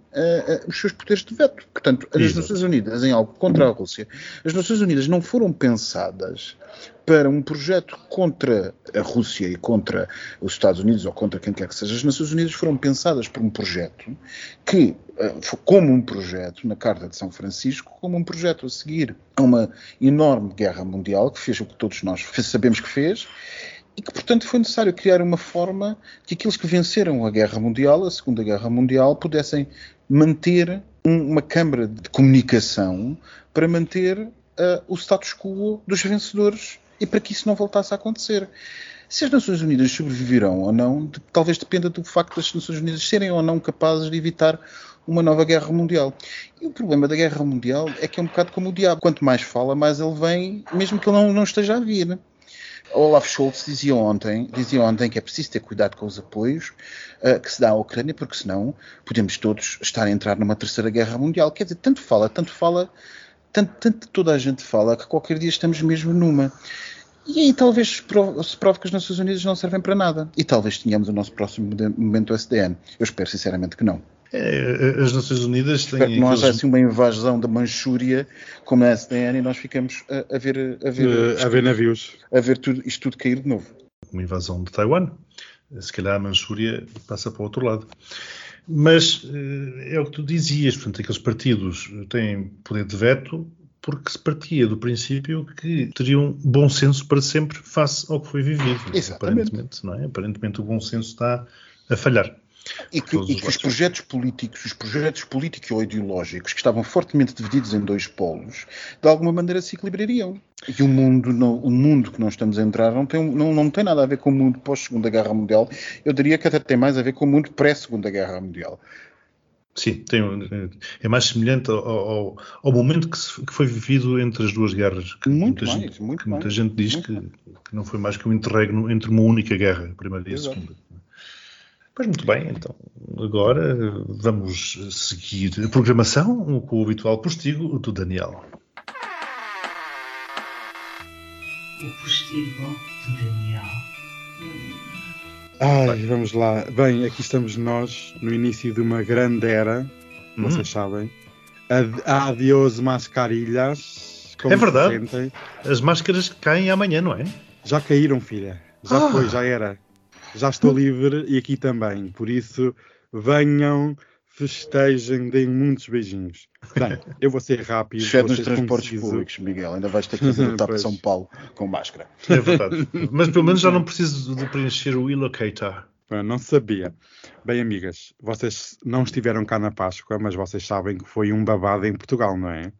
Speaker 4: os seus poderes de veto. Portanto, as Exato. Nações Unidas, em algo contra a Rússia, as Nações Unidas não foram pensadas para um projeto contra a Rússia e contra os Estados Unidos ou contra quem quer que seja. As Nações Unidas foram pensadas por um projeto que, uh, como um projeto na Carta de São Francisco, como um projeto a seguir a uma enorme guerra mundial que fez o que todos nós sabemos que fez e que, portanto, foi necessário criar uma forma que aqueles que venceram a Guerra Mundial, a Segunda Guerra Mundial, pudessem manter um, uma câmara de comunicação para manter uh, o status quo dos vencedores e para que isso não voltasse a acontecer. Se as Nações Unidas sobreviverão ou não, de, talvez dependa do facto das Nações Unidas serem ou não capazes de evitar uma nova guerra mundial. E o problema da guerra mundial é que é um bocado como o diabo. Quanto mais fala, mais ele vem, mesmo que ele não, não esteja a vir. Olaf Scholz dizia ontem, dizia ontem que é preciso ter cuidado com os apoios uh, que se dá à Ucrânia, porque senão podemos todos estar a entrar numa terceira guerra mundial. Quer dizer, tanto fala, tanto fala, tanto, tanto toda a gente fala que qualquer dia estamos mesmo numa. E aí talvez se prove que as Nações Unidas não servem para nada. E talvez tenhamos o nosso próximo momento SDN. Eu espero sinceramente que não.
Speaker 3: É, as Nações Unidas têm.
Speaker 4: Não haja assim uma invasão da Manchúria como na SDN e nós ficamos a, a ver, a ver,
Speaker 2: uh, a ver navios.
Speaker 4: A ver tudo, isto tudo cair de novo.
Speaker 3: Uma invasão de Taiwan. Se calhar a Manchúria passa para o outro lado. Mas eh, é o que tu dizias, portanto, aqueles partidos têm poder de veto porque se partia do princípio que teriam bom senso para sempre face ao que foi vivido.
Speaker 4: Exatamente.
Speaker 3: Aparentemente, não é? Aparentemente o bom senso está a falhar.
Speaker 4: E que, e que os projetos políticos, os projetos políticos ou ideológicos que estavam fortemente divididos em dois polos, de alguma maneira se equilibrariam. E o mundo, não, o mundo que nós estamos a entrar não tem, não, não tem nada a ver com o mundo pós-Segunda Guerra Mundial. Eu diria que até tem mais a ver com o mundo pré-Segunda Guerra Mundial.
Speaker 3: Sim, tem, é mais semelhante ao, ao, ao momento que, se, que, foi vivido entre as duas guerras.
Speaker 4: Que muito muita mais, gente, muito
Speaker 3: muita
Speaker 4: mais,
Speaker 3: gente diz que, que, não foi mais que um interregno entre uma única guerra, a primeira e a segunda. Pois muito bem, então agora vamos seguir a programação com o habitual postigo do Daniel.
Speaker 1: O postigo do Daniel.
Speaker 2: Ai, vamos lá. Bem, aqui estamos nós no início de uma grande era, hum. vocês sabem. Adiós mascarilhas.
Speaker 3: é verdade. As máscaras caem amanhã, não é?
Speaker 2: Já caíram, filha. Já ah. foi, já era já estou livre e aqui também. Por isso, venham, festejem, deem muitos beijinhos. Bem, eu vou ser rápido.
Speaker 4: Chefe nos transportes conciso. públicos, Miguel. Ainda vais ter que fazer o TAP São Paulo com máscara.
Speaker 3: É verdade. Mas pelo menos já não preciso de preencher o e-locator.
Speaker 2: Não sabia. Bem, amigas, vocês não estiveram cá na Páscoa, mas vocês sabem que foi um babado em Portugal, não é?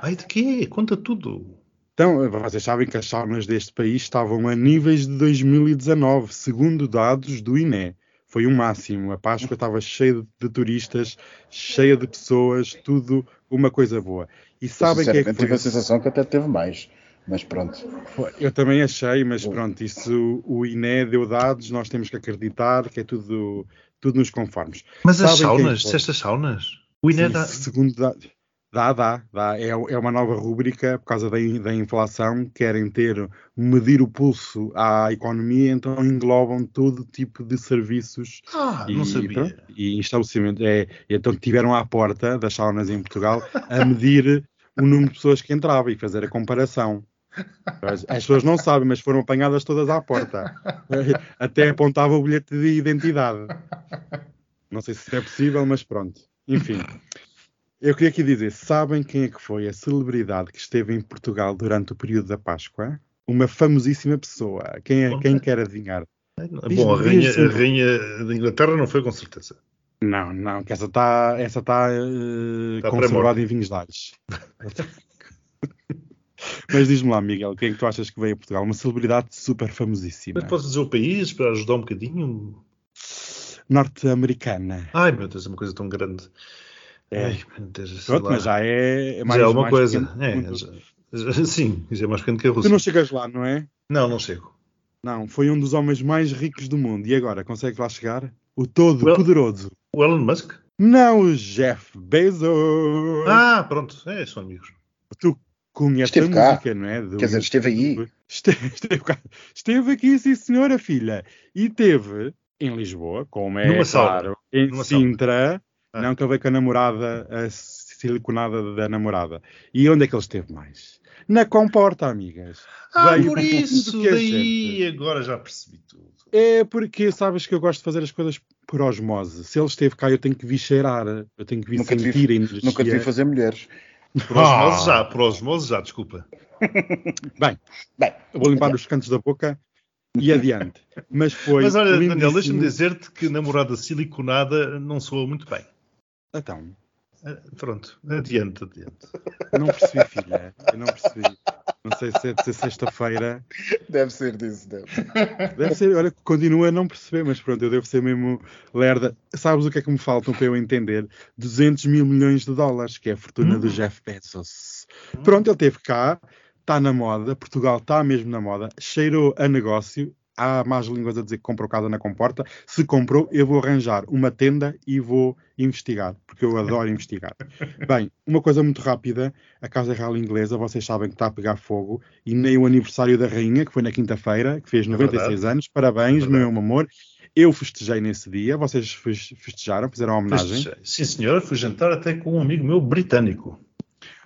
Speaker 3: Ai, de quê? Conta tudo.
Speaker 2: Então, vocês sabem que as saunas deste país estavam a níveis de 2019, segundo dados do INE. Foi o um máximo. A Páscoa estava cheia de turistas, cheia de pessoas, tudo uma coisa boa.
Speaker 4: E sabem que é que foi... tive a sensação que até teve mais. Mas pronto.
Speaker 2: Eu também achei, mas pronto, isso o INE deu dados, nós temos que acreditar que é tudo, tudo nos conformes.
Speaker 3: Mas as saunas, é estas saunas?
Speaker 2: O INE Sim, dá... segundo dados Dá, dá, dá. É, é uma nova rúbrica por causa da, da inflação. Querem ter, medir o pulso à economia, então englobam todo tipo de serviços
Speaker 3: Ah,
Speaker 2: e,
Speaker 3: não sabia.
Speaker 2: pronto, e estabelecimentos. É, e então tiveram à porta das saunas em Portugal a medir o número de pessoas que entrava e fazer a comparação. As, as pessoas não sabem, mas foram apanhadas todas à porta. Até apontava o bilhete de identidade. Não sei se é possível, mas pronto. Enfim. Eu queria aqui dizer, sabem quem é que foi a celebridade que esteve em Portugal durante o período da Páscoa? Uma famosíssima pessoa. Quem, é, quem quer adivinhar?
Speaker 3: Bom, a rainha, a rainha da Inglaterra não foi com certeza.
Speaker 2: Não, não, que essa está essa tá, eh,
Speaker 3: Tá
Speaker 2: conservada em vinhos de Ares. Mas diz-me lá, Miguel, quem é que tu achas que veio a Portugal? Uma celebridade super famosíssima.
Speaker 3: Mas posso dizer o país para ajudar um bocadinho?
Speaker 2: Norte-americana.
Speaker 3: Ai, meu Deus, é uma coisa tão grande.
Speaker 2: É.
Speaker 3: Sei
Speaker 2: Pronto, mas já é, é
Speaker 3: Já
Speaker 2: mais
Speaker 3: é alguma
Speaker 2: mais
Speaker 3: coisa.
Speaker 2: pequeno
Speaker 3: É, já- já- sim, já é mais pequeno que a
Speaker 2: Tu
Speaker 3: Rússia.
Speaker 2: não chegas lá, não é?
Speaker 3: Não, não chego.
Speaker 2: Não, foi um dos homens mais ricos do mundo. E agora, consegue lá chegar? O todo
Speaker 3: Well-
Speaker 2: poderoso.
Speaker 3: O Elon Musk?
Speaker 2: Não, o Jeff Bezos.
Speaker 3: Ah, pronto, é, são amigos.
Speaker 2: Tu conheces
Speaker 4: Esteve
Speaker 2: a
Speaker 4: cá.
Speaker 2: música, não é? Do-
Speaker 4: Quer dizer, esteve aí.
Speaker 2: Esteve, esteve cá. Esteve aqui, sim, senhora filha. E teve em Lisboa, como é
Speaker 3: Numa
Speaker 2: claro, em
Speaker 3: Numa
Speaker 2: Sintra.
Speaker 3: Ah.
Speaker 2: Não que ele veio com a namorada, a siliconada da namorada. E onde é que ele esteve mais? Na comporta, amigas.
Speaker 3: Ah,
Speaker 2: Veio
Speaker 3: por isso,
Speaker 2: é
Speaker 3: daí, agora já percebi tudo.
Speaker 2: É porque sabes que eu gosto de fazer as coisas por osmose. Se ele esteve cá, eu tenho que vir cheirar, eu tenho que vir
Speaker 4: Nunca vi-
Speaker 2: sentir a energia.
Speaker 4: Nunca te vi fazer mulheres.
Speaker 3: Por osmose
Speaker 2: Ah.
Speaker 3: já, por osmose já, desculpa.
Speaker 2: Bem,
Speaker 4: Bem,
Speaker 2: eu vou limpar os cantos da boca e adiante. Mas foi.
Speaker 3: Mas olha, Daniel, deixa-me dizer-te que namorada siliconada não soa muito bem.
Speaker 2: Então,
Speaker 3: Ah, Pronto, adiante, adiante.
Speaker 2: não percebi, filha. Eu não percebi. Não sei se é de ser sexta-feira.
Speaker 4: deve ser disso, deve.
Speaker 2: Deve ser, olha, continuo a não perceber, mas pronto, eu devo ser mesmo lerda. Sabes o que é que me faltam para eu entender? 200 mil milhões de dólares, que é a fortuna
Speaker 3: Hum.
Speaker 2: do Jeff Bezos. Pronto, ele esteve cá, está na moda, Portugal está mesmo na moda, cheirou a negócio. Há más línguas a dizer que comprou casa na comporta. Se comprou, eu vou arranjar uma tenda e vou investigar, porque eu adoro investigar. Bem, uma coisa muito rápida: a Casa Real Inglesa, vocês sabem que está a pegar fogo, e nem o aniversário da Rainha, que foi na quinta-feira, que fez 96
Speaker 3: verdade.
Speaker 2: anos. Parabéns,
Speaker 3: É
Speaker 2: meu amor. Eu festejei nesse dia, vocês fes- festejaram, fizeram homenagem.
Speaker 3: Festejei. Sim, senhora, fui jantar até com um amigo meu britânico.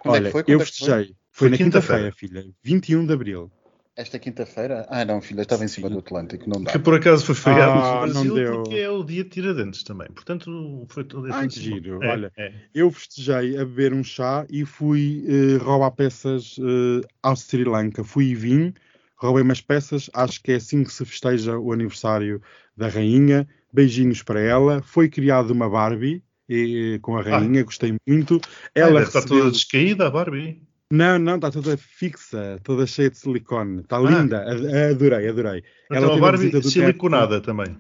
Speaker 4: Quando é
Speaker 2: Olha,
Speaker 4: que foi?
Speaker 2: eu
Speaker 4: Quando é
Speaker 2: festejei. Foi,
Speaker 3: Foi
Speaker 2: na
Speaker 3: quinta-feira.
Speaker 2: quinta-feira, filha, 21 de abril.
Speaker 4: Esta quinta-feira? Ah, não, filha, estava em cima do Atlântico, não dá.
Speaker 3: Que por acaso foi feriado
Speaker 2: Ah,
Speaker 3: no
Speaker 2: não
Speaker 3: Brasil
Speaker 2: deu.
Speaker 3: porque é o dia de Tiradentes também. Portanto, foi todo
Speaker 2: Ai,
Speaker 3: todo-
Speaker 2: que giro,
Speaker 3: É,
Speaker 2: olha.
Speaker 3: é.
Speaker 2: Eu festejei a beber um chá e fui eh, roubar peças eh, ao Sri Lanka. Fui e vim, roubei umas peças. Acho que é assim que se festeja o aniversário da rainha. Beijinhos para ela. Foi criada uma Barbie eh, com a rainha, gostei muito.
Speaker 3: Ai,
Speaker 2: Ela
Speaker 3: estar
Speaker 2: recebeu...
Speaker 3: toda descaída a Barbie.
Speaker 2: Não, não, está toda fixa, toda cheia de silicone. Está
Speaker 3: Ah.
Speaker 2: linda, adorei, adorei.
Speaker 3: Então
Speaker 2: Ela
Speaker 3: a Barbie siliconada também.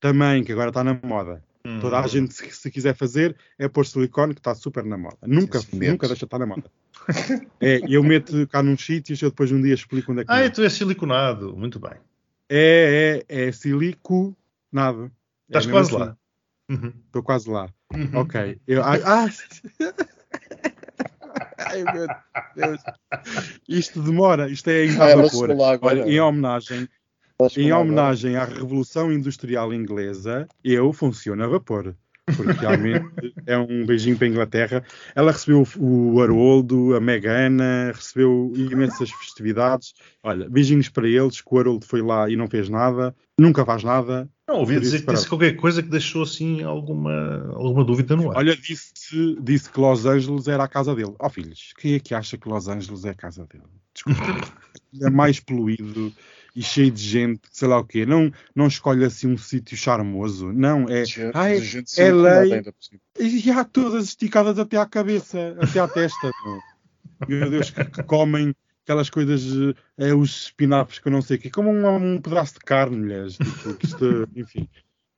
Speaker 2: Também, que agora está na moda. Toda a
Speaker 3: Hum.
Speaker 2: gente, se, se quiser fazer, é pôr silicone, que está super na moda. Nunca, nunca deixa de estar na moda. é, e eu meto cá nos sítios, eu depois um dia explico onde é que
Speaker 3: Ah,
Speaker 2: é.
Speaker 3: tu és siliconado. Muito bem.
Speaker 2: É, é, é silico, nada.
Speaker 3: Estás
Speaker 2: é
Speaker 3: quase lá.
Speaker 2: assim.
Speaker 3: Uhum.
Speaker 2: Estou quase lá.
Speaker 3: Uhum.
Speaker 2: Ok. Eu, ah, ah! Ai, meu Deus. Isto demora, isto é
Speaker 4: lá agora.
Speaker 2: Olha, em homenagem, Em homenagem à Revolução Industrial Inglesa, eu funciono a vapor. Porque realmente é um beijinho para a Inglaterra. Ela recebeu o Haroldo, a Megana, recebeu imensas festividades. Olha, beijinhos para eles, que o Haroldo foi lá e não fez nada, nunca faz nada.
Speaker 3: Não, ouvi dizer que disse qualquer coisa que deixou assim alguma, alguma dúvida no ar.
Speaker 2: Olha, disse, disse que Los Angeles era a casa dele. Ó filhos, quem é que acha que Los Angeles é a casa dele? Desculpa. é mais poluído e cheio de gente, sei lá o quê. Não, não escolhe assim um sítio charmoso. Não, é.
Speaker 4: De-
Speaker 2: Ai,
Speaker 4: gente
Speaker 2: é lei. E há todas esticadas até à cabeça, até à testa. meu. Deus, que, que comem aquelas coisas, é, os espinafres que eu não sei o quê, como um, um pedaço de carne, mulheres. Tipo, isto, enfim.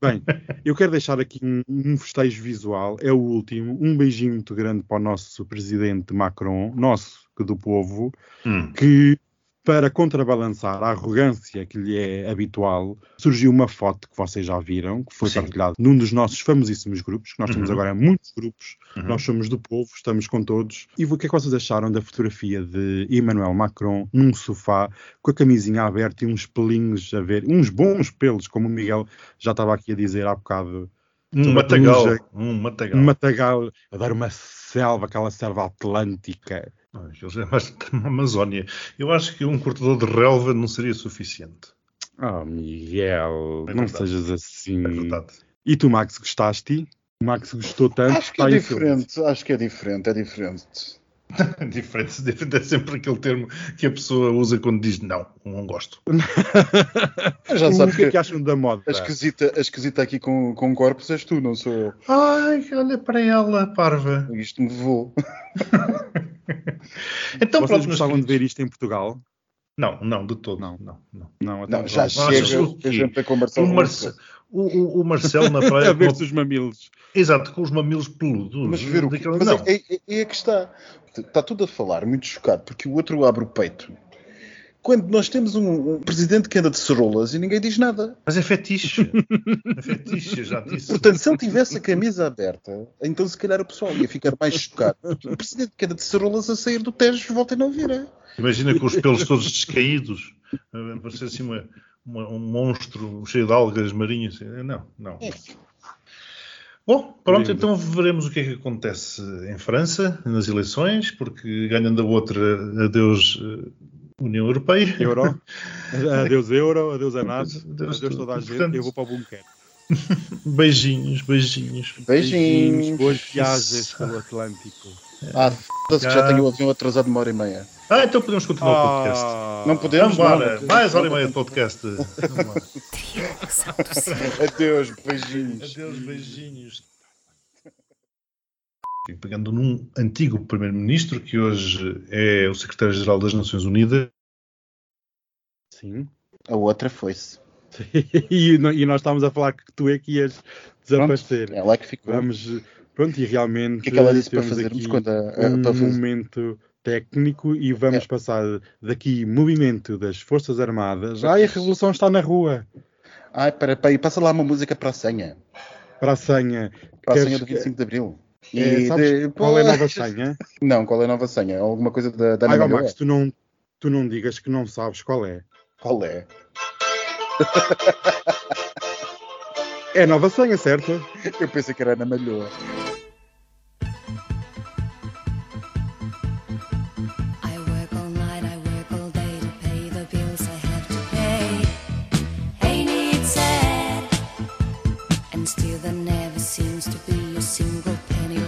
Speaker 2: Bem, eu quero deixar aqui um, um festejo visual, é o último. Um beijinho muito grande para o nosso presidente Macron, nosso, que do povo,
Speaker 3: Hum.
Speaker 2: que para contrabalançar a arrogância que lhe é habitual, surgiu uma foto que vocês já viram, que foi
Speaker 3: Sim.
Speaker 2: partilhada num dos nossos famosíssimos grupos, que nós temos
Speaker 3: Uhum.
Speaker 2: agora muitos grupos,
Speaker 3: Uhum.
Speaker 2: nós somos do povo, estamos com todos. E o que é que vocês acharam da fotografia de Emmanuel Macron num sofá, com a camisinha aberta e uns pelinhos a ver, uns bons pelos, como o Miguel já estava aqui a dizer há bocado,
Speaker 3: Um matagal. Um matagal.
Speaker 2: um matagal, a dar uma selva, aquela selva atlântica.
Speaker 3: Eles é mais uma Amazónia. Eu acho que um cortador de relva não seria suficiente.
Speaker 2: Oh, Miguel,
Speaker 3: É
Speaker 2: não sejas assim.
Speaker 3: É verdade.
Speaker 2: E tu, Max, gostaste? O Max gostou tanto
Speaker 4: Acho que é
Speaker 2: em filme.
Speaker 4: diferente, acho que é diferente, é diferente.
Speaker 3: Diferente, diferente é sempre aquele termo que a pessoa usa quando diz não, não gosto.
Speaker 4: Já
Speaker 2: o
Speaker 4: sabes
Speaker 2: que é
Speaker 4: que
Speaker 2: que acham da moda?
Speaker 4: a esquisita, a esquisita aqui com, com corpos és tu, não sou eu.
Speaker 3: Ai, olha para ela, parva.
Speaker 4: Isto me vou.
Speaker 3: Então,
Speaker 2: Vocês
Speaker 3: pronto,
Speaker 2: gostavam de ver isto em Portugal?
Speaker 3: Não, não, de todo.
Speaker 2: Não.
Speaker 3: não, não.
Speaker 2: Não,
Speaker 4: Não, já
Speaker 2: Portugal.
Speaker 3: achas
Speaker 4: chega
Speaker 3: o
Speaker 4: a gente com o Marcelo
Speaker 3: O, Marce-. O, o- o Marcelo na praia.
Speaker 2: a ver
Speaker 3: com-
Speaker 2: se os mamilos.
Speaker 3: Exato, com os mamilos peludos.
Speaker 4: Mas ver o que. Mas
Speaker 3: não,
Speaker 4: é, é, é que está. Está tudo a falar, muito chocado, porque o outro abre o peito. Quando nós temos um, um presidente que anda de cerolas e ninguém diz nada.
Speaker 3: mas é fetiche. É fetiche, já disse.
Speaker 4: Portanto, se ele tivesse a camisa aberta, então se calhar o pessoal ia ficar mais chocado. O presidente que anda de cerolas a sair do Tejo volta a não vir. é?
Speaker 3: Imagina com os pelos todos descaídos, a parecer assim uma- uma- um monstro cheio de algas marinhas. Não, não.
Speaker 4: É.
Speaker 3: Bom, pronto,
Speaker 2: Lindo.
Speaker 3: então veremos o que é que acontece em França nas eleições, porque ganhando a outra, adeus eh, União Europeia.
Speaker 2: Euro. Adeus euro, adeus a nada.
Speaker 3: Adeus
Speaker 2: Adeus, toda a gente.
Speaker 3: Portanto-
Speaker 2: Eu vou para o bunker.
Speaker 3: Beijinhos, beijinhos.
Speaker 4: Beijinhos.
Speaker 2: Boas viagens pelo Atlântico.
Speaker 4: Ah, foda-se que já tenho o avião atrasado uma hora e meia.
Speaker 3: Ah, então podemos continuar o podcast.
Speaker 2: Ah,
Speaker 4: Não podemos,
Speaker 3: Vamos
Speaker 4: não.
Speaker 3: embora, mais hora e meia de podcast.
Speaker 4: Adeus, beijinhos.
Speaker 3: Adeus, beijinhos. E Pegando num antigo primeiro-ministro que hoje é o secretário-geral das Nações Unidas,
Speaker 2: Sim.
Speaker 4: A outra foi-se.
Speaker 2: e, e nós estávamos a falar que tu é que ias desaparecer.
Speaker 4: Ela é que ficou.
Speaker 2: Vamos, pronto, e realmente
Speaker 4: O que é que ela disse para fazermos quando a,
Speaker 2: um
Speaker 4: para fazer?
Speaker 2: momento técnico e vamos
Speaker 4: É.
Speaker 2: passar daqui movimento das Forças Armadas. Ai, a revolução está na rua.
Speaker 4: Ai, para, para, passa lá uma música para a senha.
Speaker 2: Para a senha.
Speaker 4: Para a senha do
Speaker 2: que-
Speaker 4: 25 de Abril. E
Speaker 2: É, sabes
Speaker 4: de-
Speaker 2: qual é a nova senha?
Speaker 4: Não, qual é a nova senha? Alguma coisa da, da
Speaker 2: Ai, ó? Max, tu não, tu não digas que não sabes qual é.
Speaker 4: Qual é?
Speaker 2: É a nova senha, certo?
Speaker 4: Eu pensei que era Ana Malhoa. there never seems to be a single penny